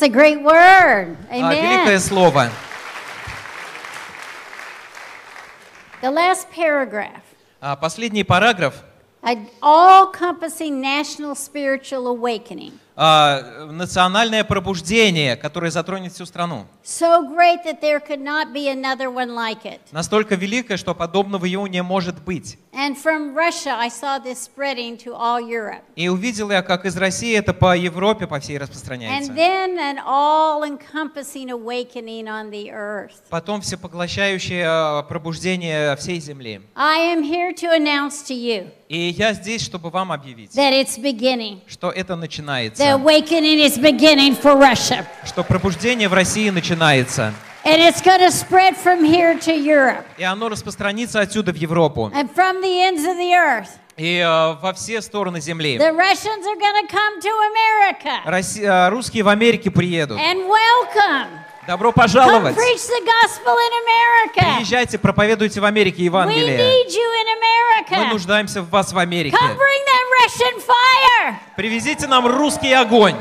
That's a great word. А, Великое Amen. слово. The last paragraph. А, Последний параграф. An all-encompassing national spiritual awakening. а, Национальное пробуждение, которое затронет всю страну. So great that there could not be another one like it. Настолько великое, что подобного его не может быть. And from Russia, I saw this spreading to all Europe. И увидел я, как из России это по Европе, по всей And распространяется. then an all encompassing awakening on the earth. Потом всепоглощающее а, пробуждение всей земли. I am here to announce to you И я здесь, чтобы вам объявить, that it's beginning. что это The начинается. awakening is beginning for Russia. Что пробуждение в России начинается. And it's going to spread from here to Europe И оно распространится отсюда в Европу. and from the ends of the earth. И э, во все стороны земли. The Russians are going to come to America Росси- э, Русские в Америке приедут. and welcome. Добро Come пожаловать! preach the gospel in America. Приезжайте, проповедуйте в Америке We Евангелие. need you in Мы America. нуждаемся в вас в Америке. Привезите нам русский огонь.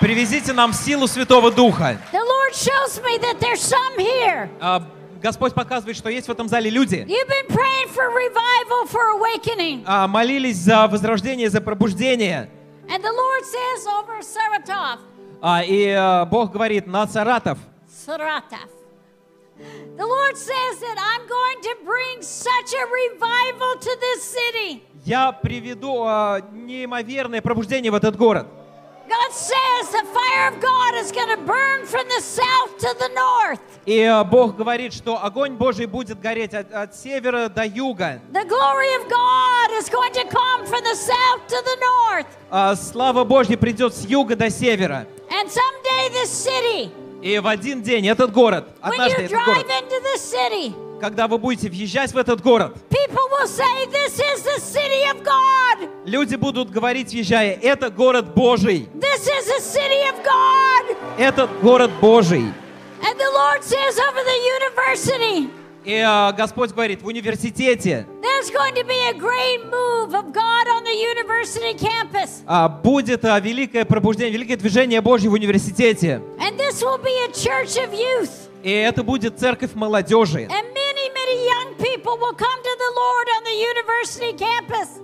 Привезите нам силу Святого Духа. The Lord shows me that there's some here. А, Господь показывает, что есть в этом зале люди. For revival, for а, молились за возрождение, за пробуждение. And the Lord says over Saratov, А, и э, Бог говорит на Саратов. Saratov. The Lord says that I'm going to bring such a revival to this city. Я приведу а, неимоверное пробуждение в этот город. God says the fire of God is going to burn from the south to the north. И э, Бог говорит, что огонь Божий будет гореть от, от севера до юга. The glory of God is going to come from the south to the north. А, слава Божья придет с юга до севера. And someday this city, И в один день этот город, when однажды you этот город, drive into this city, Когда вы будете въезжать в этот город, люди будут говорить, въезжая, это город Божий, этот город Божий. И а, Господь говорит, в университете а, будет а, великое пробуждение, великое движение Божье в университете. И это будет церковь молодежи. And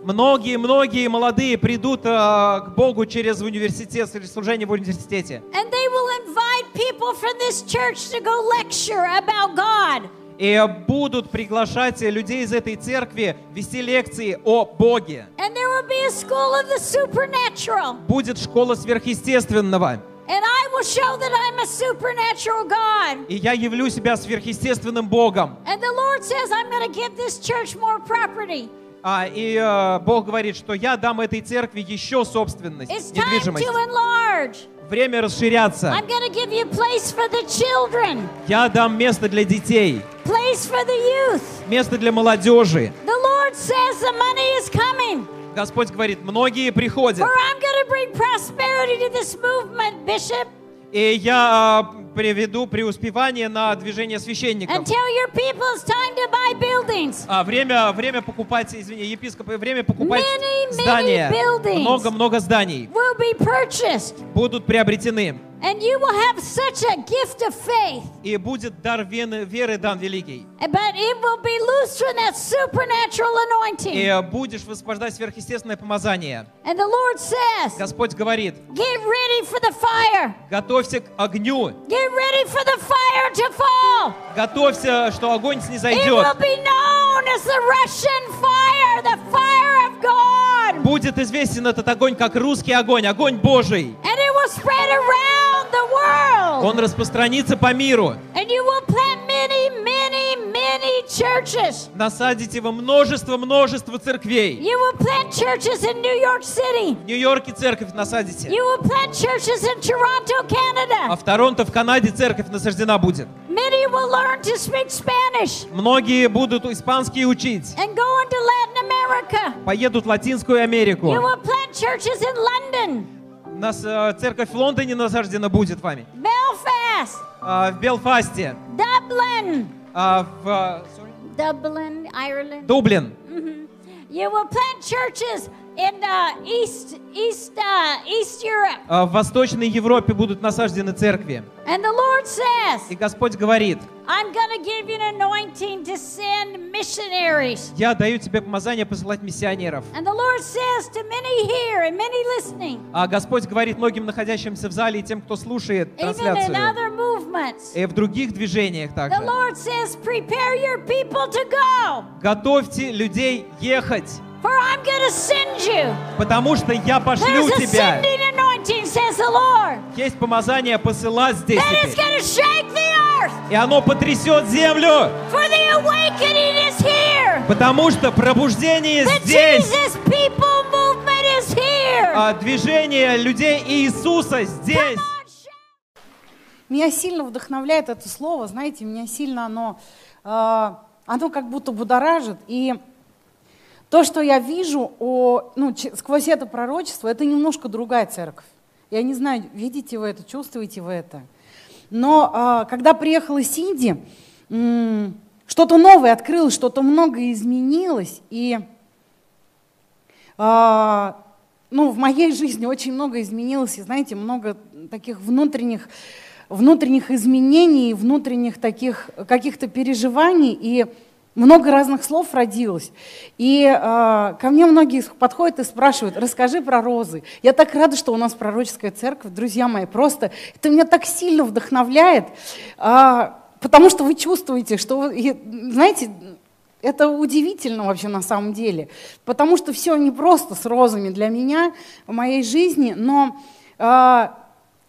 Многие-многие молодые придут а, к Богу через университет, через служение в университете. And they will invite people from this church to go lecture about God. И будут приглашать людей из этой церкви вести лекции о Боге. And there will be a school of the supernatural. Будет школа сверхъестественного. And I will show that I'm a supernatural God. И я явлю себя сверхъестественным Богом. And the Lord says, I'm going to give this church more property. А, и э, Бог говорит, что я дам этой церкви еще собственность, It's time недвижимость. to enlarge. Время расширяться. I'm going to give you place for the children, Я дам место для детей, place for the youth. место для молодежи. The Lord says the money is coming. Господь говорит, многие приходят. Movement, Bishop. И я а, приведу преуспевание на движение священников. А, время, время покупать, извини, епископы, время покупать Many, здания. Много-много зданий будут приобретены. And you will have such a gift of faith. И будет дар вены- веры дан великий. But it will be loosed from that supernatural И anointing. э, будешь высвобождать сверхъестественное помазание. And the Lord says, Господь говорит, Get ready for the fire. готовься к огню. Get ready for the fire to fall. Готовься, что огонь It снизойдет. will be known as the Russian fire, the fire of God. Будет известен этот огонь как русский огонь, огонь Божий. And it will spread around the world. Он распространится по миру. And you will plant many, many, many churches. Насадите вы множество-множество церквей. You will plant churches in New York City. В Нью-Йорке церковь насадите. You will plant churches in Toronto, А в Торонто, в Канаде церковь насаждена будет. Many will learn to speak Spanish Многие будут испанский учить. and go into Latin America. Поедут в Латинскую Америку. You will plant churches in London, У нас э, церковь в Лондоне насаждена будет вами. Belfast, А, в Белфасте. Dublin, а, в э, sorry, Dublin, Ireland. Дублин. You will plant churches in uh, East East uh, East Europe, А В Восточной Европе будут насаждены церкви. and the Lord says, И Господь говорит, "I'm to give you an anointing to send missionaries." я даю тебе помазание посылать миссионеров. And the Lord says to many here and many listening, А Господь говорит многим находящимся в зале и тем, кто слушает even in трансляцию, other movements, и в других движениях the также. Lord says, "Prepare your people to go, Готовьте людей ехать, for I'm going to send you." потому что я пошлю There's a тебя. sending anointing, says the Lord. Есть помазание посылать здесь That is теперь. going to shake the earth, И оно потрясет землю, for the awakening is here. потому что пробуждение The здесь. Jesus people movement is here. А движение людей Иисуса здесь. Меня сильно вдохновляет это слово, знаете, меня сильно оно, э, оно как будто будоражит. И то, что я вижу о, ну, сквозь это пророчество, это немножко другая церковь. Я не знаю, видите вы это, чувствуете вы это. Но а, когда приехала Синди, что-то новое открылось, что-то многое изменилось. И а, ну, в моей жизни очень много изменилось, и знаете, много таких внутренних, внутренних изменений, внутренних таких каких-то переживаний, и много разных слов родилось. И а, ко мне многие подходят и спрашивают, расскажи про розы. Я так рада, что у нас пророческая церковь, друзья мои, просто это меня так сильно вдохновляет, а, потому что вы чувствуете, что, знаете, это удивительно вообще на самом деле, потому что все не просто с розами для меня в моей жизни, но э,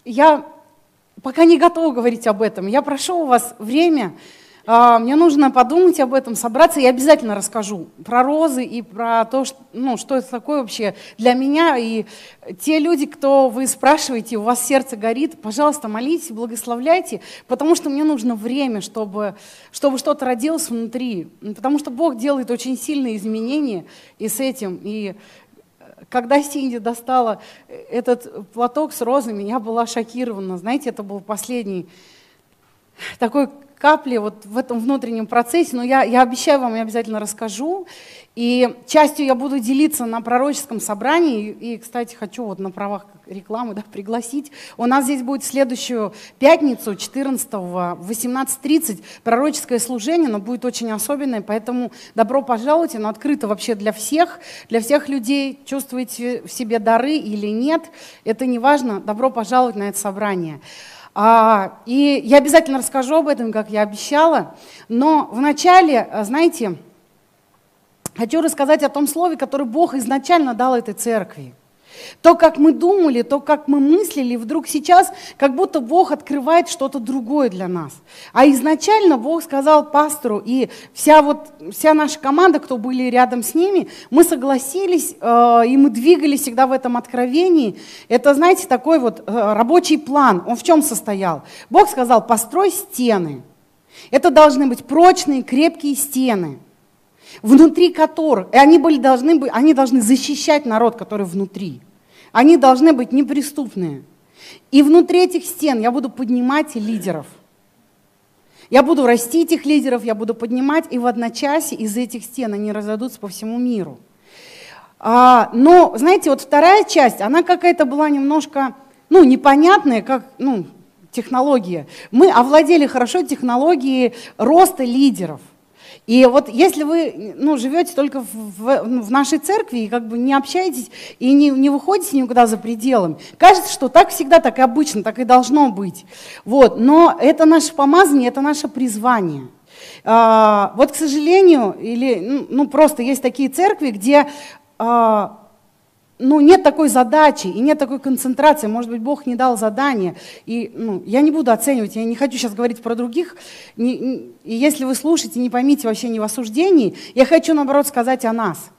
я пока не готова говорить об этом. Я прошу у вас время, э, мне нужно подумать об этом, собраться, я обязательно расскажу про розы и про то, что, ну, что это такое вообще для меня. И те люди, кто вы спрашиваете, у вас сердце горит, пожалуйста, молитесь, благословляйте, потому что мне нужно время, чтобы, чтобы что-то родилось внутри. Потому что Бог делает очень сильные изменения и с этим. И э, когда Синди достала этот платок с розами, я была шокирована. Знаете, это был последний такой капли вот в этом внутреннем процессе, но я, я обещаю вам, я обязательно расскажу. И частью я буду делиться на пророческом собрании. И, кстати, хочу вот на правах рекламы да, пригласить. У нас здесь будет следующую пятницу, 14 в 18.30, пророческое служение, оно будет очень особенное, поэтому добро пожаловать, оно открыто вообще для всех, для всех людей, чувствуете в себе дары или нет, это не важно, добро пожаловать на это собрание. А, и я обязательно расскажу об этом, как я обещала. Но вначале, а, знаете, хочу рассказать о том слове, которое Бог изначально дал этой церкви. То, как мы думали, то, как мы мыслили, вдруг сейчас как будто Бог открывает что-то другое для нас. А изначально Бог сказал пастору, и вся, вот, вся наша команда, кто были рядом с ними, мы согласились, э, и мы двигались всегда в этом откровении. Это, знаете, такой вот э, рабочий план. Он в чем состоял? Бог сказал, построй стены. Это должны быть прочные, крепкие стены внутри которых, и они, были, должны, они должны защищать народ, который внутри. Они должны быть неприступные. И внутри этих стен я буду поднимать лидеров. Я буду растить этих лидеров, я буду поднимать, и в одночасье из этих стен они разойдутся по всему миру. А, но, знаете, вот вторая часть, она какая-то была немножко, ну, непонятная, как, ну, технология. Мы овладели хорошо технологией роста лидеров. И вот если вы ну, живете только в, в, в нашей церкви и как бы не общаетесь и не, не выходите никуда за пределами, кажется, что так всегда, так и обычно, так и должно быть. Вот. Но это наше помазание, это наше призвание. А, вот, к сожалению, или ну, ну, просто есть такие церкви, где а, ну, нет такой задачи и нет такой концентрации. Может быть, Бог не дал задания. И ну, я не буду оценивать, я не хочу сейчас говорить про других. Не, не, и если вы слушаете, не поймите вообще не в осуждении, я хочу, наоборот, сказать о нас.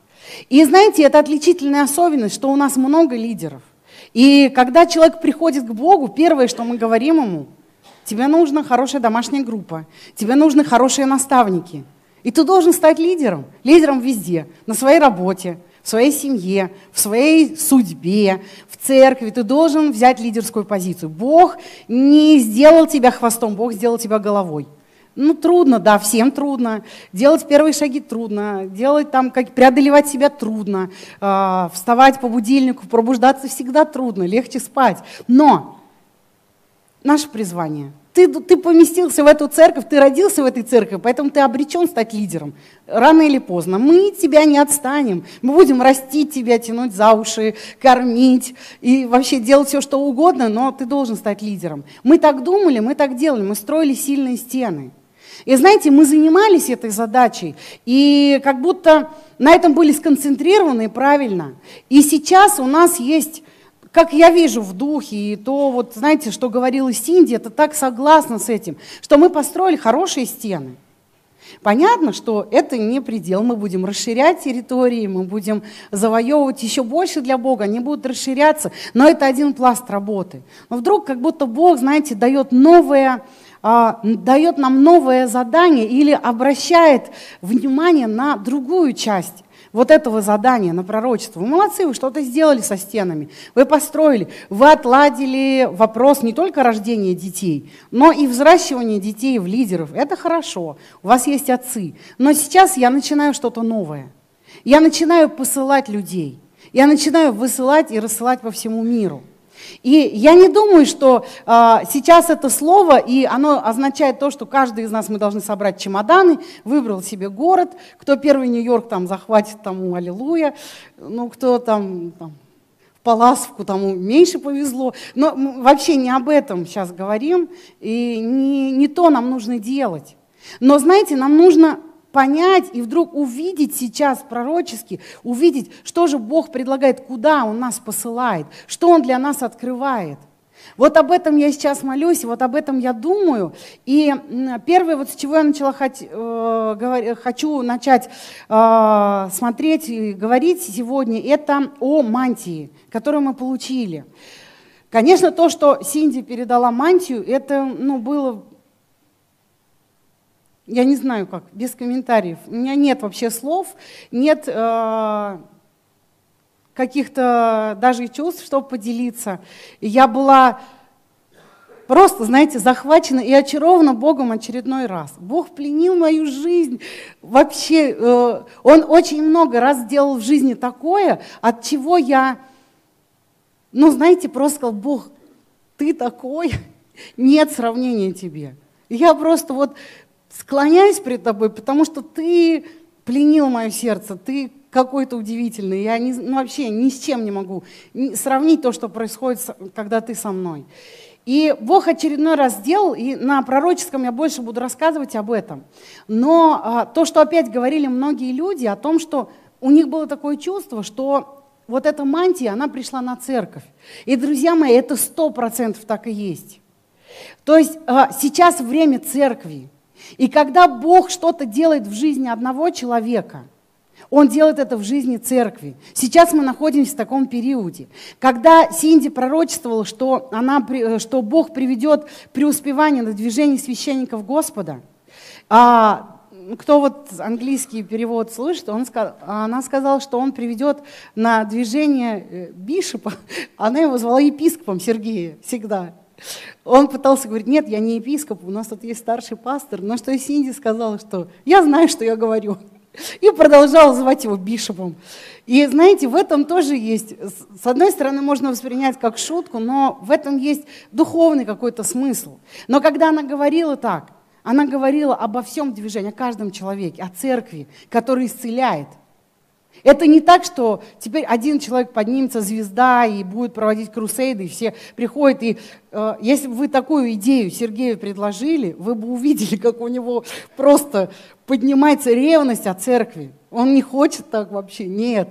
И знаете, это отличительная особенность, что у нас много лидеров. И когда человек приходит к Богу, первое, что мы говорим ему, тебе нужна хорошая домашняя группа, тебе нужны хорошие наставники. И ты должен стать лидером, лидером везде, на своей работе, в своей семье, в своей судьбе, в церкви. Ты должен взять лидерскую позицию. Бог не сделал тебя хвостом, Бог сделал тебя головой. Ну, трудно, да, всем трудно. Делать первые шаги трудно, делать там, как, преодолевать себя трудно, э, вставать по будильнику, пробуждаться всегда трудно, легче спать. Но наше призвание – ты, ты поместился в эту церковь, ты родился в этой церкви, поэтому ты обречен стать лидером. Рано или поздно. Мы тебя не отстанем. Мы будем растить тебя, тянуть за уши, кормить и вообще делать все, что угодно, но ты должен стать лидером. Мы так думали, мы так делали, мы строили сильные стены. И знаете, мы занимались этой задачей, и как будто на этом были сконцентрированы правильно. И сейчас у нас есть как я вижу в духе, и то, вот знаете, что говорила Синди, это так согласно с этим, что мы построили хорошие стены. Понятно, что это не предел, мы будем расширять территории, мы будем завоевывать еще больше для Бога, они будут расширяться, но это один пласт работы. Но вдруг как будто Бог, знаете, дает новое, а, дает нам новое задание или обращает внимание на другую часть вот этого задания на пророчество. Вы молодцы, вы что-то сделали со стенами, вы построили, вы отладили вопрос не только рождения детей, но и взращивания детей в лидеров. Это хорошо, у вас есть отцы. Но сейчас я начинаю что-то новое. Я начинаю посылать людей. Я начинаю высылать и рассылать по всему миру. И я не думаю, что а, сейчас это слово, и оно означает то, что каждый из нас, мы должны собрать чемоданы, выбрал себе город, кто первый Нью-Йорк там захватит, тому аллилуйя, ну кто там, там в Паласовку тому меньше повезло. Но вообще не об этом сейчас говорим, и не, не то нам нужно делать. Но знаете, нам нужно понять и вдруг увидеть сейчас пророчески, увидеть, что же Бог предлагает, куда Он нас посылает, что Он для нас открывает. Вот об этом я сейчас молюсь, вот об этом я думаю. И первое, вот с чего я начала э, хочу начать э, смотреть и говорить сегодня, это о мантии, которую мы получили. Конечно, то, что Синди передала мантию, это ну, было я не знаю как, без комментариев. У меня нет вообще слов, нет э, каких-то даже чувств, чтобы поделиться. я была просто, знаете, захвачена и очарована Богом очередной раз. Бог пленил мою жизнь. Вообще, э, Он очень много раз сделал в жизни такое, от чего я, ну, знаете, просто сказал, Бог, ты такой, нет сравнения тебе. я просто вот склоняюсь перед тобой, потому что ты пленил мое сердце, ты какой-то удивительный. Я не, ну, вообще ни с чем не могу сравнить то, что происходит, когда ты со мной. И Бог очередной раз сделал, и на пророческом я больше буду рассказывать об этом. Но а, то, что опять говорили многие люди о том, что у них было такое чувство, что вот эта мантия, она пришла на церковь. И, друзья мои, это сто процентов так и есть. То есть а, сейчас время церкви. И когда Бог что-то делает в жизни одного человека, он делает это в жизни церкви. Сейчас мы находимся в таком периоде. Когда Синди пророчествовала, что, она, что Бог приведет преуспевание на движении священников Господа, а, кто вот английский перевод слышит, он, она сказала, что он приведет на движение э, бишепа, она его звала епископом Сергея всегда. Он пытался говорить, нет, я не епископ, у нас тут есть старший пастор. Но что Синди сказала, что я знаю, что я говорю. И продолжала звать его бишопом. И знаете, в этом тоже есть, с одной стороны, можно воспринять как шутку, но в этом есть духовный какой-то смысл. Но когда она говорила так, она говорила обо всем движении, о каждом человеке, о церкви, который исцеляет. Это не так, что теперь один человек поднимется, звезда, и будет проводить крусейды, и все приходят. И э, если бы вы такую идею Сергею предложили, вы бы увидели, как у него просто поднимается ревность о церкви. Он не хочет так вообще, нет.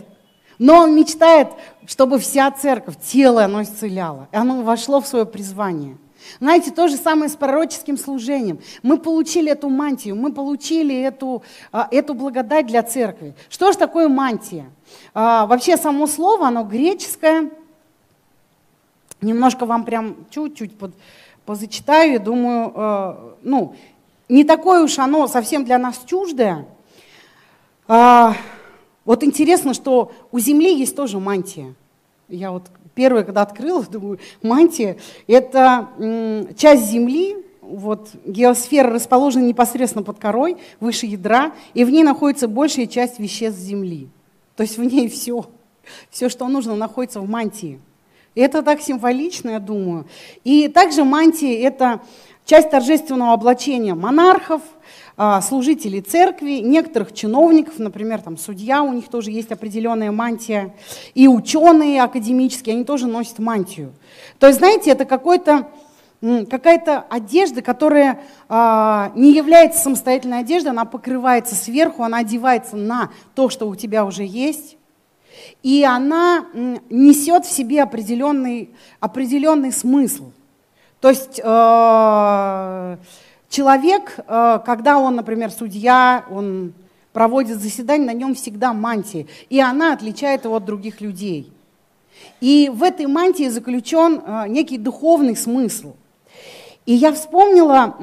Но он мечтает, чтобы вся церковь, тело оно исцеляло, и оно вошло в свое призвание – знаете, то же самое с пророческим служением. Мы получили эту мантию, мы получили эту, а, эту благодать для церкви. Что же такое мантия? А, вообще само слово, оно греческое. Немножко вам прям чуть-чуть под, позачитаю, я думаю, а, ну, не такое уж оно совсем для нас чуждое. Вот интересно, что у земли есть тоже мантия. Я вот первое, когда открыла, думаю, мантия – это часть земли, вот геосфера расположена непосредственно под корой, выше ядра, и в ней находится большая часть веществ Земли. То есть в ней все, все, что нужно, находится в мантии. Это так символично, я думаю. И также мантия – это часть торжественного облачения монархов, служителей церкви, некоторых чиновников, например, там судья, у них тоже есть определенная мантия, и ученые академические, они тоже носят мантию. То есть, знаете, это какой-то какая-то одежда, которая а, не является самостоятельной одеждой, она покрывается сверху, она одевается на то, что у тебя уже есть, и она несет в себе определенный, определенный смысл. То есть э, человек, э, когда он, например, судья, он проводит заседание, на нем всегда мантия, и она отличает его от других людей. И в этой мантии заключен э, некий духовный смысл. И я вспомнила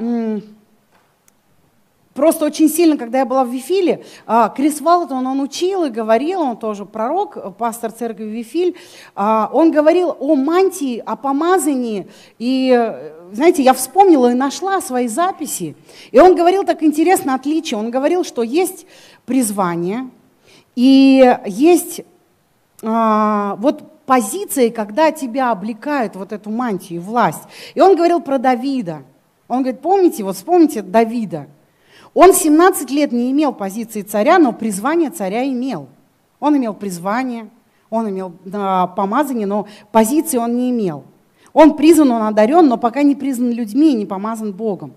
просто очень сильно, когда я была в Вифиле, а, Крис Валтон, он учил и говорил, он тоже пророк, пастор церкви Вифиль, а, он говорил о мантии, о помазании, и, знаете, я вспомнила и нашла свои записи, и он говорил так интересно отличие, он говорил, что есть призвание, и есть а, вот позиции, когда тебя облекают вот эту мантию, власть. И он говорил про Давида. Он говорит, помните, вот вспомните Давида. Он 17 лет не имел позиции царя, но призвание царя имел. Он имел призвание, он имел а, помазание, но позиции он не имел. Он призван, он одарен, но пока не признан людьми и не помазан Богом.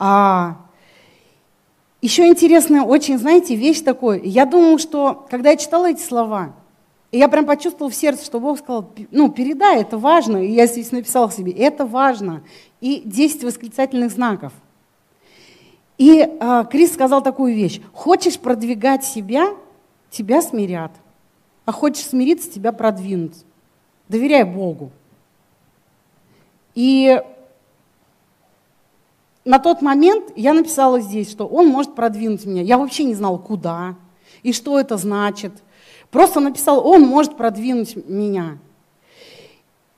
А, еще интересная очень, знаете, вещь такой. Я думала, что, когда я читала эти слова, я прям почувствовала в сердце, что Бог сказал, ну, передай, это важно. И я здесь написала себе, это важно. И 10 восклицательных знаков. И э, Крис сказал такую вещь. Хочешь продвигать себя, тебя смирят. А хочешь смириться, тебя продвинут. Доверяй Богу. И на тот момент я написала здесь, что он может продвинуть меня. Я вообще не знала, куда и что это значит – Просто написал, он может продвинуть меня.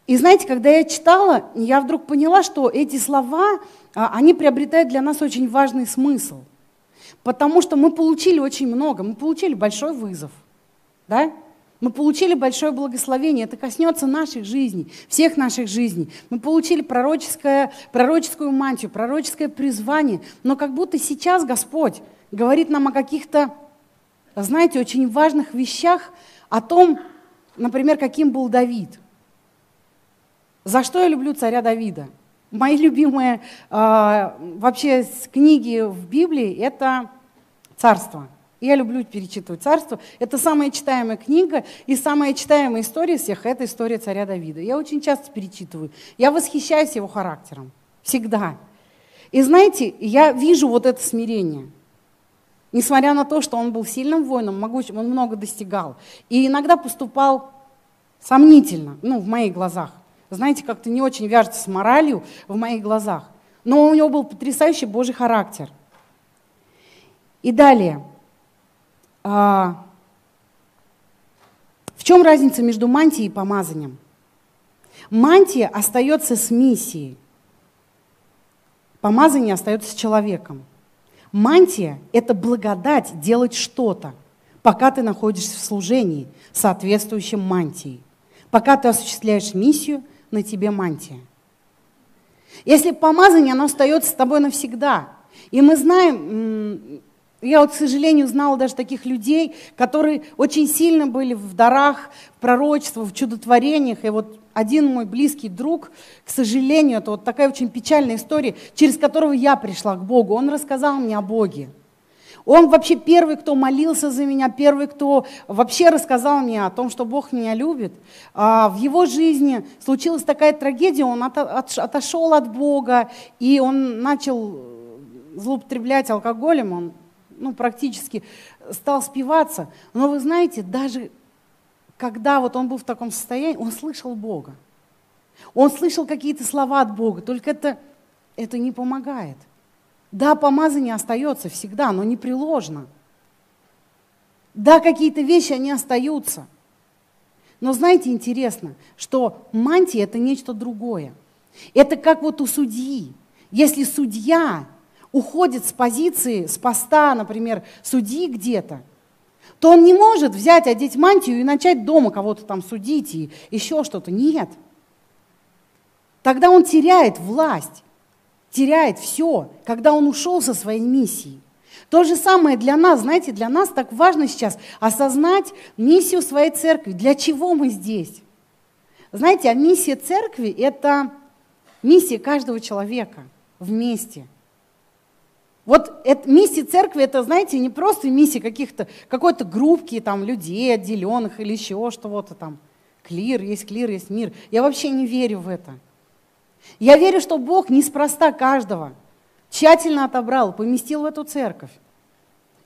И знаете, когда я читала, я вдруг поняла, что эти слова, а, они приобретают для нас очень важный смысл. Потому что мы получили очень много, мы получили большой вызов. Да? Мы получили большое благословение, это коснется наших жизней, всех наших жизней. Мы получили пророческое, пророческую мантию, пророческое призвание, но как будто сейчас Господь говорит нам о каких-то знаете, очень важных вещах о том, например, каким был Давид. За что я люблю царя Давида? Мои любимые э, вообще книги в Библии – это «Царство». Я люблю перечитывать «Царство». Это самая читаемая книга и самая читаемая история всех – это история царя Давида. Я очень часто перечитываю. Я восхищаюсь его характером. Всегда. И знаете, я вижу вот это смирение – Несмотря на то, что он был сильным воином, могучим, он много достигал. И иногда поступал сомнительно, ну, в моих глазах. Знаете, как-то не очень вяжется с моралью в моих глазах. Но у него был потрясающий Божий характер. И далее. А, в чем разница между мантией и помазанием? Мантия остается с миссией. Помазание остается с человеком. Мантия – это благодать делать что-то, пока ты находишься в служении, соответствующем мантии. Пока ты осуществляешь миссию, на тебе мантия. Если помазание, оно остается с тобой навсегда. И мы знаем, я вот, к сожалению, знала даже таких людей, которые очень сильно были в дарах, в пророчествах, в чудотворениях. И вот один мой близкий друг, к сожалению, это вот такая очень печальная история, через которого я пришла к Богу. Он рассказал мне о Боге. Он вообще первый, кто молился за меня, первый, кто вообще рассказал мне о том, что Бог меня любит. А в его жизни случилась такая трагедия, он отошел от Бога, и он начал злоупотреблять алкоголем, он ну, практически стал спиваться. Но вы знаете, даже когда вот он был в таком состоянии, он слышал Бога. Он слышал какие-то слова от Бога, только это, это не помогает. Да, помазание остается всегда, но непреложно. Да, какие-то вещи, они остаются. Но знаете, интересно, что мантия – это нечто другое. Это как вот у судьи. если судья уходит с позиции, с поста, например, судьи где-то, то он не может взять, одеть мантию и начать дома кого-то там судить и еще что-то. Нет. Тогда он теряет власть, теряет все, когда он ушел со своей миссией. То же самое для нас, знаете, для нас так важно сейчас осознать миссию своей церкви. Для чего мы здесь? Знаете, а миссия церкви – это миссия каждого человека вместе. Вот это, миссия церкви, это, знаете, не просто миссия каких-то, какой-то группки там, людей отделенных или еще что-то там. Клир, есть клир, есть мир. Я вообще не верю в это. Я верю, что Бог неспроста каждого тщательно отобрал, поместил в эту церковь.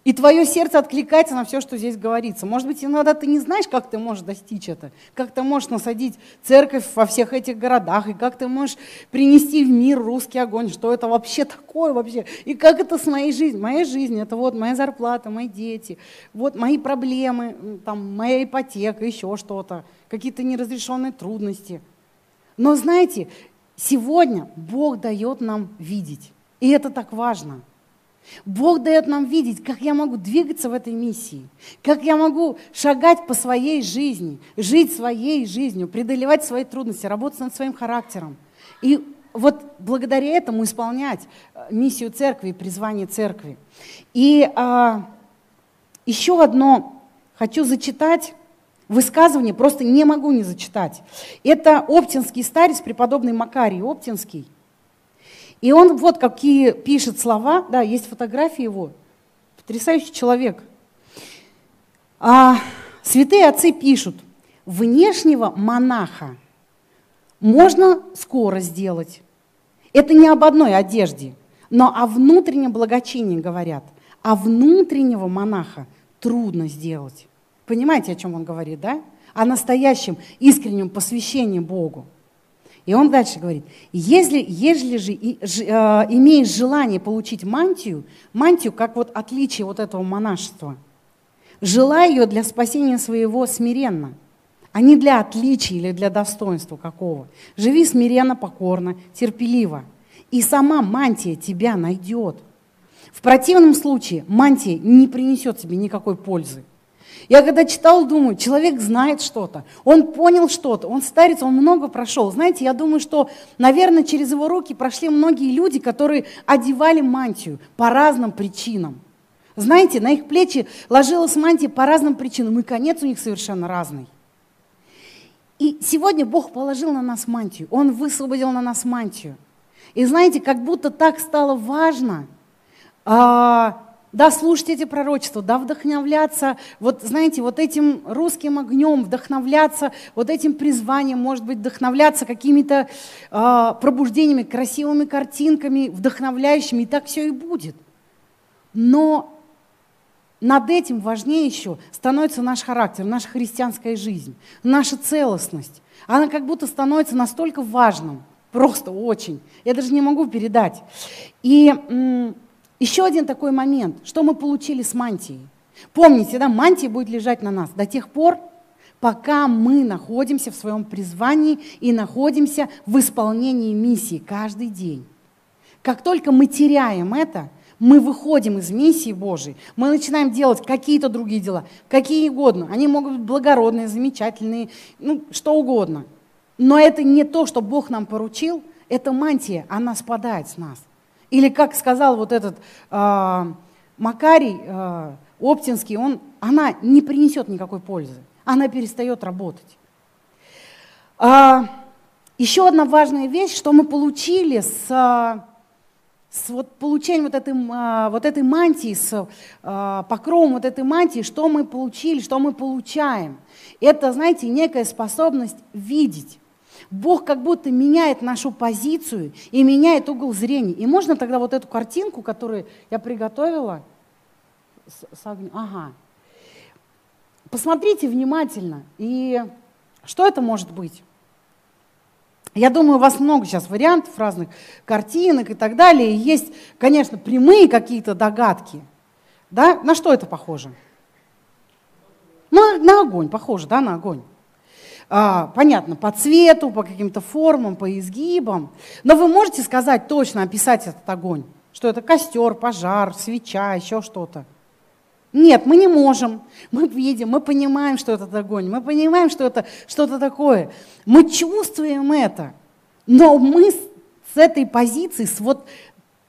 И твое сердце откликается на все, что здесь говорится. Может быть, иногда ты не знаешь, как ты можешь достичь это, как ты можешь насадить церковь во всех этих городах, и как ты можешь принести в мир русский огонь, что это вообще такое вообще, и как это с моей жизнью. Моя жизнь – это вот моя зарплата, мои дети, вот мои проблемы, там, моя ипотека, еще что-то, какие-то неразрешенные трудности. Но знаете, сегодня Бог дает нам видеть, и это так важно – Бог дает нам видеть, как я могу двигаться в этой миссии, как я могу шагать по своей жизни, жить своей жизнью, преодолевать свои трудности, работать над своим характером. И вот благодаря этому исполнять э, миссию церкви призвание церкви. И а, еще одно хочу зачитать высказывание, просто не могу не зачитать. Это оптинский старец, преподобный Макарий Оптинский. И он вот какие пишет слова, да, есть фотографии его, потрясающий человек. А, святые отцы пишут, внешнего монаха можно скоро сделать. Это не об одной одежде, но о внутреннем благочинии говорят. А внутреннего монаха трудно сделать. Понимаете, о чем он говорит, да? О настоящем искреннем посвящении Богу. И он дальше говорит, если, если же и, ж, э, имеешь желание получить мантию, мантию как вот отличие вот этого монашества, желай ее для спасения своего смиренно, а не для отличия или для достоинства какого. Живи смиренно, покорно, терпеливо, и сама мантия тебя найдет. В противном случае мантия не принесет тебе никакой пользы. Я когда читал, думаю, человек знает что-то, он понял что-то, он старец, он много прошел. Знаете, я думаю, что, наверное, через его руки прошли многие люди, которые одевали мантию по разным причинам. Знаете, на их плечи ложилась мантия по разным причинам, и конец у них совершенно разный. И сегодня Бог положил на нас мантию, Он высвободил на нас мантию. И знаете, как будто так стало важно а, да, слушать эти пророчества, да, вдохновляться, вот знаете, вот этим русским огнем, вдохновляться вот этим призванием, может быть, вдохновляться какими-то э, пробуждениями, красивыми картинками, вдохновляющими, и так все и будет. Но над этим важнее еще становится наш характер, наша христианская жизнь, наша целостность. Она как будто становится настолько важным, просто очень. Я даже не могу передать. И еще один такой момент, что мы получили с мантией. Помните, да, мантия будет лежать на нас до тех пор, пока мы находимся в своем призвании и находимся в исполнении миссии каждый день. Как только мы теряем это, мы выходим из миссии Божией, мы начинаем делать какие-то другие дела, какие угодно. Они могут быть благородные, замечательные, ну, что угодно. Но это не то, что Бог нам поручил, это мантия, она спадает с нас. Или как сказал вот этот э, Макарий э, Оптинский, он, она не принесет никакой пользы, она перестает работать. А, еще одна важная вещь, что мы получили с, с вот получением вот этой, вот этой мантии, с покровом вот этой мантии, что мы получили, что мы получаем. Это, знаете, некая способность видеть. Бог как будто меняет нашу позицию и меняет угол зрения. И можно тогда вот эту картинку, которую я приготовила, с, с огнем, ага. Посмотрите внимательно. И что это может быть? Я думаю, у вас много сейчас вариантов разных картинок и так далее. Есть, конечно, прямые какие-то догадки. Да? На что это похоже? На, на огонь, похоже, да, на огонь. А, понятно, по цвету, по каким-то формам, по изгибам. Но вы можете сказать точно, описать этот огонь? Что это костер, пожар, свеча, еще что-то? Нет, мы не можем. Мы видим, мы понимаем, что это огонь, мы понимаем, что это что-то такое. Мы чувствуем это. Но мы с этой позиции, с вот,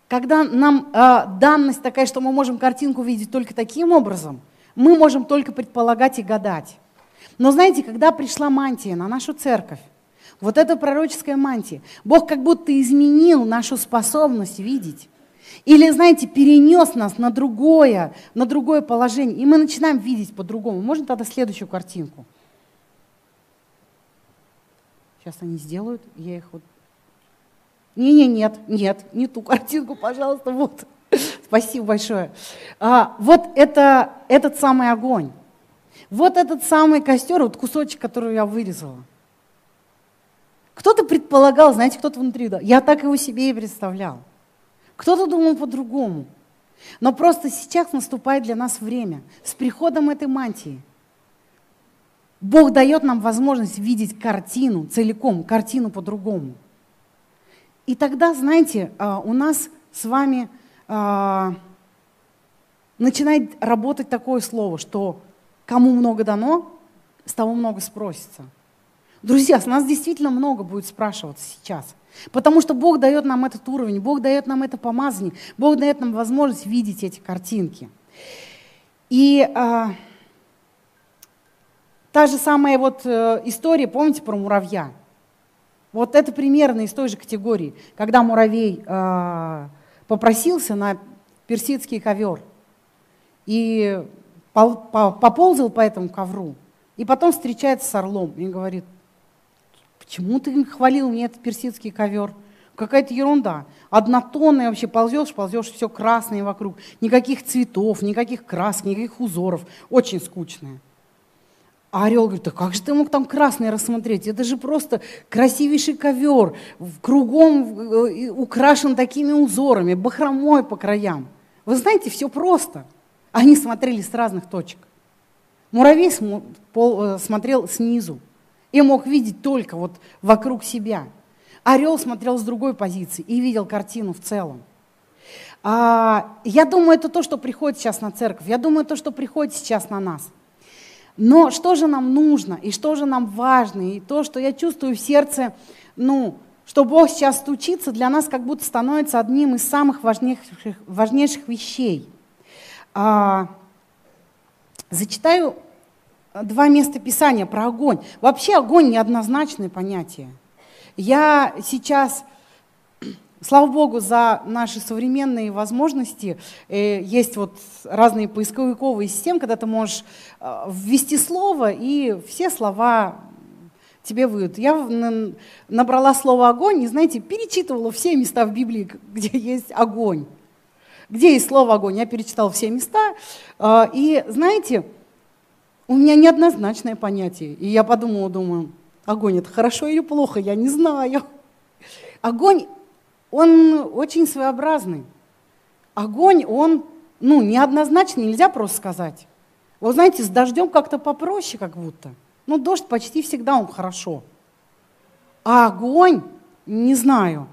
когда нам э, данность такая, что мы можем картинку видеть только таким образом, мы можем только предполагать и гадать. Но знаете, когда пришла мантия на нашу церковь, вот эта пророческая мантия, Бог как будто изменил нашу способность видеть. Или, знаете, перенес нас на другое, на другое положение. И мы начинаем видеть по-другому. Можно тогда следующую картинку? Сейчас они сделают, я их вот... Не-не, нет, нет, не ту картинку, пожалуйста, вот. Спасибо большое. А, вот это этот самый огонь. Вот этот самый костер, вот кусочек, который я вырезала. Кто-то предполагал, знаете, кто-то внутри, да, я так его себе и представлял. Кто-то думал по-другому. Но просто сейчас наступает для нас время с приходом этой мантии. Бог дает нам возможность видеть картину целиком, картину по-другому. И тогда, знаете, а, у нас с вами а, начинает работать такое слово, что кому много дано, с того много спросится. Друзья, с нас действительно много будет спрашиваться сейчас. Потому что Бог дает нам этот уровень, Бог дает нам это помазание, Бог дает нам возможность видеть эти картинки. И а, та же самая вот э, история, помните про муравья? Вот это примерно из той же категории, когда муравей э, попросился на персидский ковер и поползал по этому ковру, и потом встречается с орлом и говорит, почему ты хвалил мне этот персидский ковер? Какая-то ерунда. Однотонная вообще ползешь, ползешь, все красное вокруг. Никаких цветов, никаких красок, никаких узоров. Очень скучное. А орел говорит, да как же ты мог там красное рассмотреть? Это же просто красивейший ковер, кругом э, украшен такими узорами, бахромой по краям. Вы знаете, все просто. Они смотрели с разных точек. Муравей э, смотрел снизу и мог видеть только вот вокруг себя. Орел смотрел с другой позиции и видел картину в целом. А, я думаю, это то, что приходит сейчас на церковь. Я думаю, то, что приходит сейчас на нас. Но что же нам нужно, и что же нам важно, и то, что я чувствую в сердце, ну, что Бог сейчас стучится, для нас как будто становится одним из самых важнейших, важнейших вещей. А, зачитаю два места Писания про огонь. Вообще огонь неоднозначное понятие. Я сейчас Слава Богу за наши современные возможности. Э, есть вот разные поисковиковые системы, когда ты можешь э, ввести слово, и все слова тебе выйдут. Я набрала слово «огонь» и, знаете, перечитывала все места в Библии, где есть огонь. Где есть слово «огонь». Я перечитала все места. Э, и, знаете, у меня неоднозначное понятие. И я подумала, думаю, огонь – это хорошо или плохо, я не знаю. Огонь он очень своеобразный. Огонь, он, ну, неоднозначный, нельзя просто сказать. Вы знаете, с дождем как-то попроще как будто. Ну, дождь почти всегда он хорошо. А огонь, не знаю.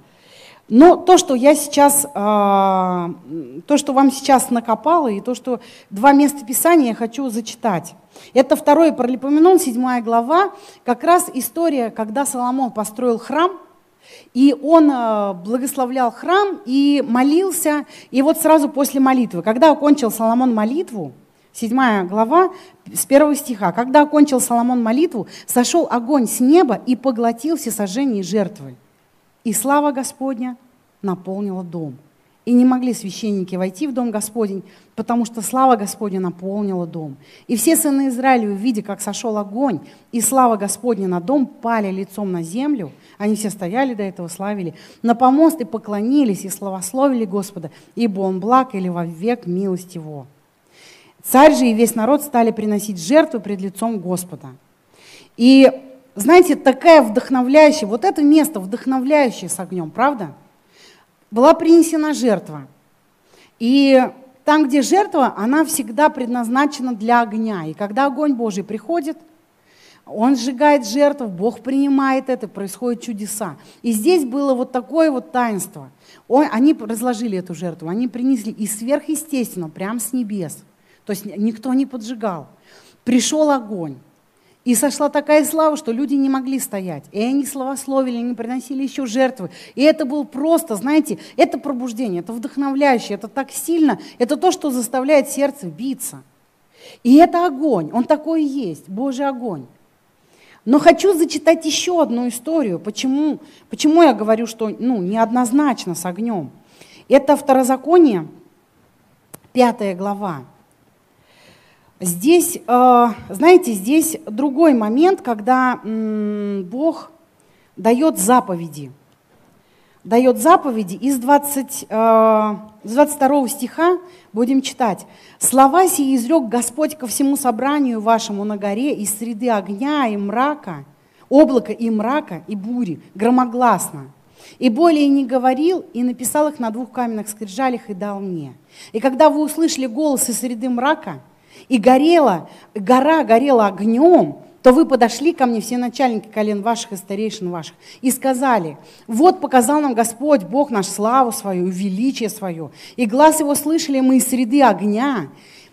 Но то, что я сейчас, э, то, что вам сейчас накопало, и то, что два места Писания я хочу зачитать. Это второе Паралипоменон, седьмая глава, как раз история, когда Соломон построил храм – и он э, благословлял храм и молился. И вот сразу после молитвы, когда окончил Соломон молитву, 7 глава, с 1 стиха. «Когда окончил Соломон молитву, сошел огонь с неба и поглотил все сожжения и жертвы. И слава Господня наполнила дом. И не могли священники войти в дом Господень, потому что слава Господня наполнила дом. И все сыны Израиля, увидя, как сошел огонь, и слава Господня на дом, пали лицом на землю. Они все стояли до этого, славили. На помост и поклонились, и славословили Господа, ибо Он благ, или во век милость Его. Царь же и весь народ стали приносить жертву пред лицом Господа. И, знаете, такая вдохновляющая, вот это место вдохновляющее с огнем, правда? была принесена жертва. И там, где жертва, она всегда предназначена для огня. И когда огонь Божий приходит, Он сжигает жертву, Бог принимает это, происходят чудеса. И здесь было вот такое вот таинство. Он, они разложили эту жертву, они принесли и сверхъестественно, прямо с небес. То есть никто не поджигал. Пришел огонь. И сошла такая слава, что люди не могли стоять. И они славословили, они приносили еще жертвы. И это было просто, знаете, это пробуждение, это вдохновляющее, это так сильно, это то, что заставляет сердце биться. И это огонь, он такой и есть, Божий огонь. Но хочу зачитать еще одну историю. Почему, почему я говорю, что ну, неоднозначно с огнем? Это Второзаконие, пятая глава. Здесь, э, знаете, здесь другой момент, когда Бог дает заповеди. Дает заповеди из 20, 22 э, стиха будем читать. «Слова сии изрек Господь ко всему собранию вашему на горе из среды огня и мрака, облака и мрака и бури, громогласно. И более не говорил, и написал их на двух каменных скрижалях и дал мне. И когда вы услышали голос из среды мрака – и горела, гора горела огнем, то вы подошли ко мне, все начальники колен ваших и старейшин ваших, и сказали, вот показал нам Господь, Бог наш, славу свою, величие свое, и глаз его слышали мы из среды огня.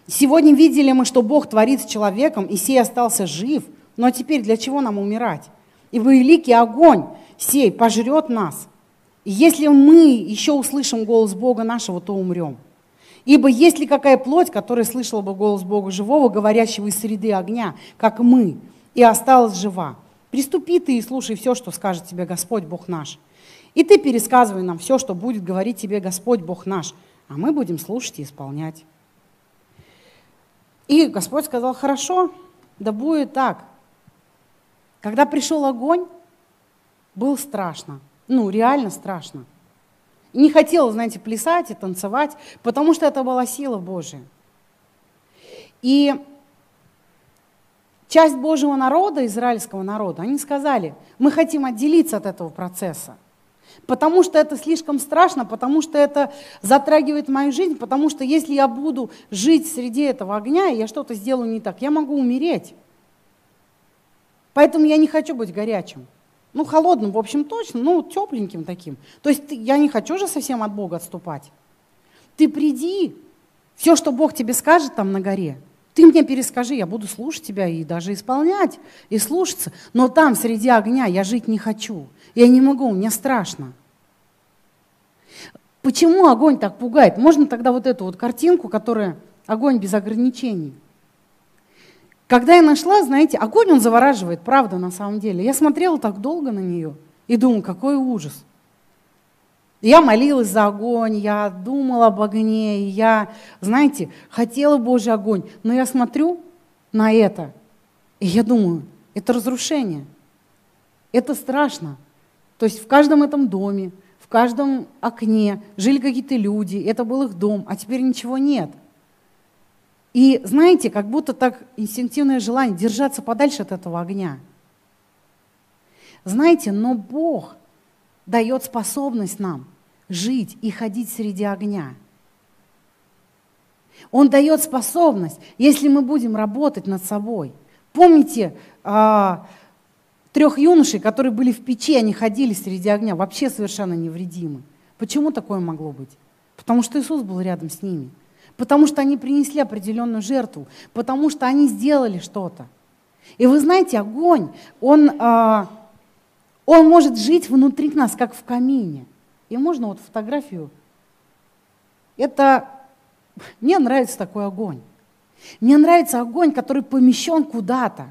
Сегодня видели мы, что Бог творит с человеком, и сей остался жив, но теперь для чего нам умирать? И великий огонь сей пожрет нас. И если мы еще услышим голос Бога нашего, то умрем. Ибо есть ли какая плоть, которая слышала бы голос Бога живого, говорящего из среды огня, как мы, и осталась жива? Приступи ты и слушай все, что скажет тебе Господь Бог наш. И ты пересказывай нам все, что будет говорить тебе Господь Бог наш, а мы будем слушать и исполнять. И Господь сказал, хорошо, да будет так. Когда пришел огонь, было страшно. Ну, реально страшно. Не хотела, знаете, плясать и танцевать, потому что это была сила Божия. И часть Божьего народа, израильского народа, они сказали, мы хотим отделиться от этого процесса, потому что это слишком страшно, потому что это затрагивает мою жизнь, потому что если я буду жить среди этого огня, и я что-то сделаю не так, я могу умереть. Поэтому я не хочу быть горячим. Ну, холодным, в общем, точно, ну, тепленьким таким. То есть ты, я не хочу же совсем от Бога отступать. Ты приди, все, что Бог тебе скажет там на горе, ты мне перескажи, я буду слушать тебя и даже исполнять, и слушаться. Но там, среди огня, я жить не хочу. Я не могу, мне страшно. Почему огонь так пугает? Можно тогда вот эту вот картинку, которая огонь без ограничений. Когда я нашла, знаете, огонь он завораживает, правда, на самом деле. Я смотрела так долго на нее и думала, какой ужас. Я молилась за огонь, я думала об огне, я, знаете, хотела Божий огонь. Но я смотрю на это, и я думаю, это разрушение. Это страшно. То есть в каждом этом доме, в каждом окне жили какие-то люди, это был их дом, а теперь ничего нет. И знаете, как будто так инстинктивное желание держаться подальше от этого огня. Знаете, но Бог дает способность нам жить и ходить среди огня. Он дает способность, если мы будем работать над собой. Помните а, трех юношей, которые были в печи, они ходили среди огня, вообще совершенно невредимы. Почему такое могло быть? Потому что Иисус был рядом с ними – потому что они принесли определенную жертву, потому что они сделали что-то. И вы знаете, огонь, он, э, он может жить внутри нас, как в камине. И можно вот фотографию. Это, мне нравится такой огонь. Мне нравится огонь, который помещен куда-то,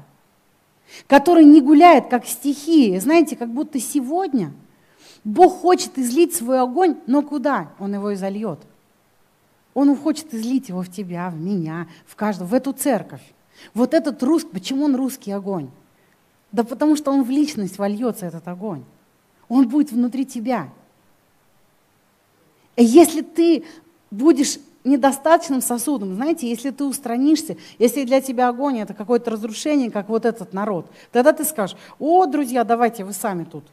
который не гуляет, как стихии. Знаете, как будто сегодня Бог хочет излить свой огонь, но куда он его изольет? Он хочет излить его в тебя, в меня, в каждого, в эту церковь. Вот этот русский, почему он русский огонь? Да потому что он в личность вольется, этот огонь. Он будет внутри тебя. И если ты будешь недостаточным сосудом, знаете, если ты устранишься, если для тебя огонь это какое-то разрушение, как вот этот народ, тогда ты скажешь, о, друзья, давайте вы сами тут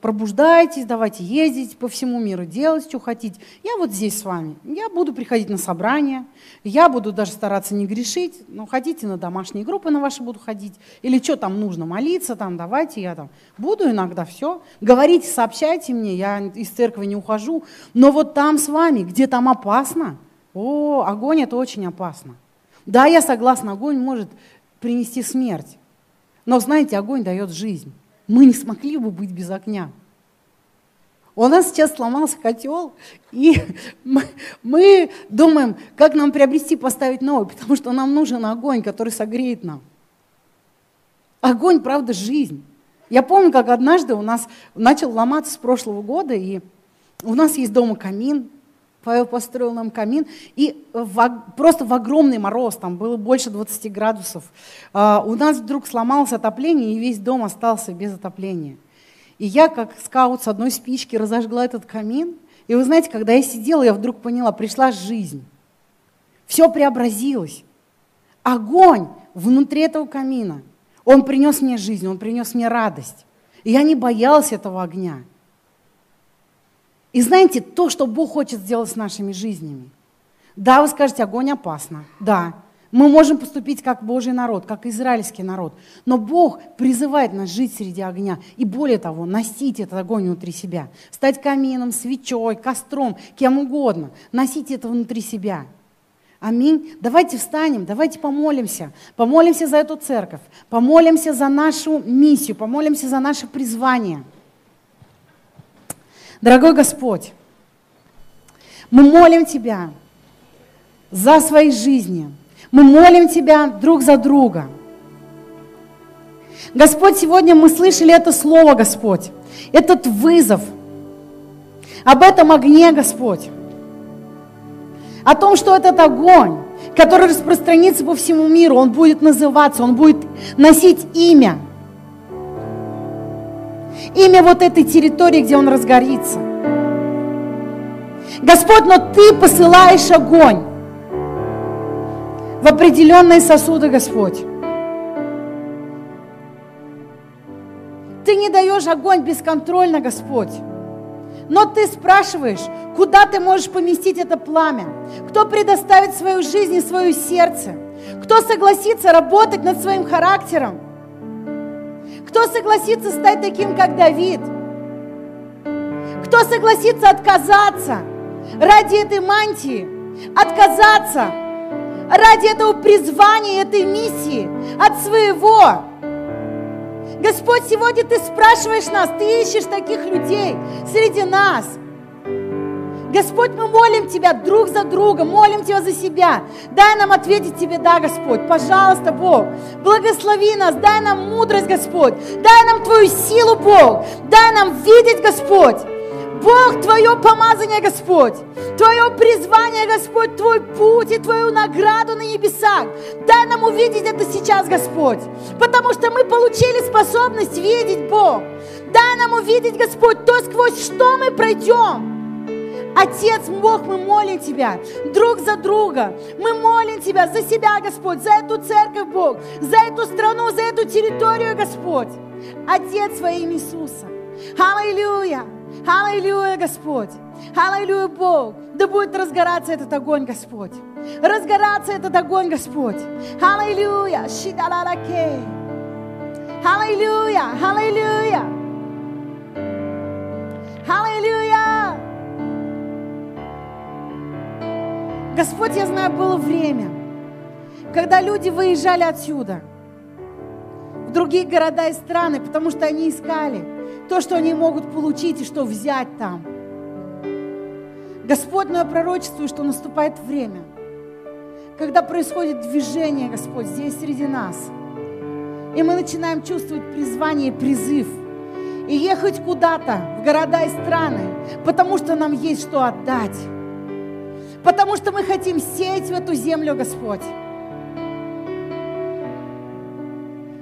пробуждайтесь, давайте ездить по всему миру, делать, что хотите. Я вот здесь с вами. Я буду приходить на собрания, я буду даже стараться не грешить. Ну, хотите, на домашние группы на ваши буду ходить. Или что там нужно, молиться там, давайте я там буду иногда, все. Говорите, сообщайте мне, я из церкви не ухожу. Но вот там с вами, где там опасно, о, огонь это очень опасно. Да, я согласна, огонь может принести смерть. Но знаете, огонь дает жизнь. Мы не смогли бы быть без огня. У нас сейчас сломался котел, и мы, мы думаем, как нам приобрести, поставить новый, потому что нам нужен огонь, который согреет нам. Огонь, правда, жизнь. Я помню, как однажды у нас начал ломаться с прошлого года, и у нас есть дома камин, Павел построил нам камин, и в просто в огромный мороз, там было больше 20 градусов, а, у нас вдруг сломалось отопление, и весь дом остался без отопления. И я, как скаут с одной спички, разожгла этот камин. И вы знаете, когда я сидела, я вдруг поняла, пришла жизнь. Все преобразилось. Огонь внутри этого камина. Он принес мне жизнь, он принес мне радость. И я не боялась этого огня. И знаете, то, что Бог хочет сделать с нашими жизнями. Да, вы скажете, огонь опасно. Да, мы можем поступить как Божий народ, как израильский народ. Но Бог призывает нас жить среди огня. И более того, носить этот огонь внутри себя. Стать камином, свечой, костром, кем угодно. Носить это внутри себя. Аминь. Давайте встанем, давайте помолимся. Помолимся за эту церковь. Помолимся за нашу миссию. Помолимся за наше призвание. Дорогой Господь, мы молим Тебя за свои жизни. Мы молим Тебя друг за друга. Господь, сегодня мы слышали это слово, Господь, этот вызов, об этом огне, Господь, о том, что этот огонь, который распространится по всему миру, он будет называться, он будет носить имя. Имя вот этой территории, где он разгорится. Господь, но Ты посылаешь огонь в определенные сосуды, Господь. Ты не даешь огонь бесконтрольно, Господь. Но ты спрашиваешь, куда ты можешь поместить это пламя? Кто предоставит свою жизнь и свое сердце? Кто согласится работать над своим характером? Кто согласится стать таким, как Давид? Кто согласится отказаться ради этой мантии? Отказаться ради этого призвания, этой миссии, от своего. Господь, сегодня Ты спрашиваешь нас, Ты ищешь таких людей среди нас. Господь, мы молим Тебя друг за другом, молим Тебя за себя. Дай нам ответить Тебе, да, Господь, пожалуйста, Бог. Благослови нас, дай нам мудрость, Господь. Дай нам Твою силу, Бог. Дай нам видеть, Господь. Бог, Твое помазание, Господь, Твое призвание, Господь, Твой путь и Твою награду на небесах. Дай нам увидеть это сейчас, Господь, потому что мы получили способность видеть, Бог. Дай нам увидеть, Господь, то, сквозь что мы пройдем. Отец, Бог, мы молим Тебя друг за друга. Мы молим Тебя за себя, Господь, за эту церковь, Бог, за эту страну, за эту территорию, Господь. Отец во имя Иисуса. Аллилуйя. Аллилуйя, Господь. Аллилуйя, Бог. Да будет разгораться этот огонь, Господь. Разгораться этот огонь, Господь. Аллилуйя. Шидаларакей. Аллилуйя. Аллилуйя. Аллилуйя. Господь, я знаю, было время, когда люди выезжали отсюда в другие города и страны, потому что они искали то, что они могут получить и что взять там. Господь, но я пророчествую, что наступает время, когда происходит движение, Господь, здесь среди нас. И мы начинаем чувствовать призвание призыв. И ехать куда-то, в города и страны, потому что нам есть что отдать. Потому что мы хотим сеять в эту землю, Господь.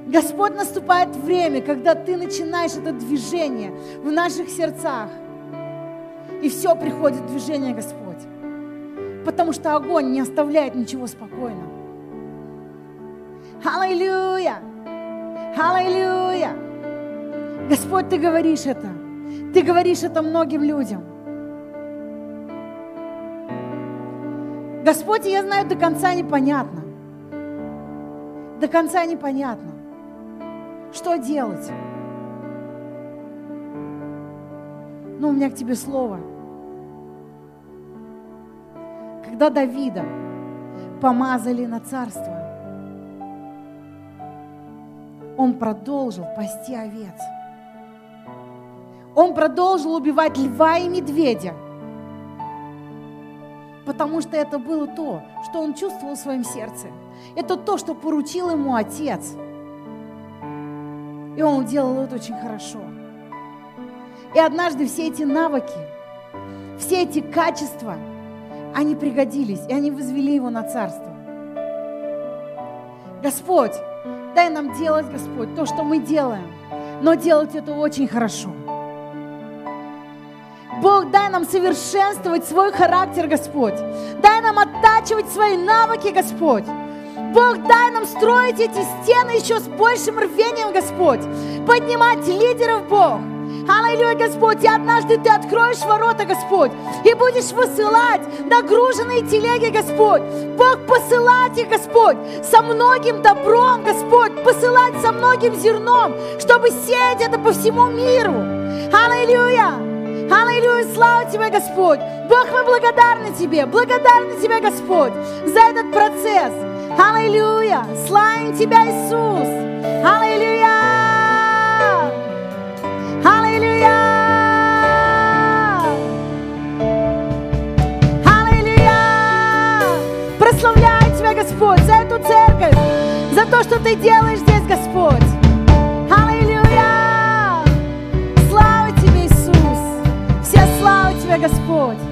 Господь, наступает время, когда Ты начинаешь это движение в наших сердцах. И все приходит в движение, Господь. Потому что огонь не оставляет ничего спокойно. Аллилуйя! Аллилуйя! Господь, Ты говоришь это. Ты говоришь это многим людям. Господь, я знаю, до конца непонятно. До конца непонятно. Что делать? Но у меня к тебе слово. Когда Давида помазали на царство, он продолжил пасти овец. Он продолжил убивать льва и медведя, потому что это было то, что он чувствовал в своем сердце. Это то, что поручил ему отец. И он делал это очень хорошо. И однажды все эти навыки, все эти качества, они пригодились, и они возвели его на царство. Господь, дай нам делать, Господь, то, что мы делаем, но делать это очень хорошо. Бог, дай нам совершенствовать свой характер, Господь. Дай нам оттачивать свои навыки, Господь. Бог, дай нам строить эти стены еще с большим рвением, Господь. Поднимать лидеров, Бог. Аллилуйя, Господь. И однажды Ты откроешь ворота, Господь, и будешь высылать нагруженные телеги, Господь. Бог, посылать их, Господь, со многим добром, Господь, посылать со многим зерном, чтобы сеять это по всему миру. Аллилуйя. Аллилуйя, слава Тебе, Господь. Бог, мы благодарны Тебе, благодарны Тебе, Господь, за этот процесс. Аллилуйя, славим Тебя, Иисус. Аллилуйя. Аллилуйя. Прославляю Тебя, Господь, за эту церковь, за то, что Ты делаешь здесь, Господь. Тебе, Господь.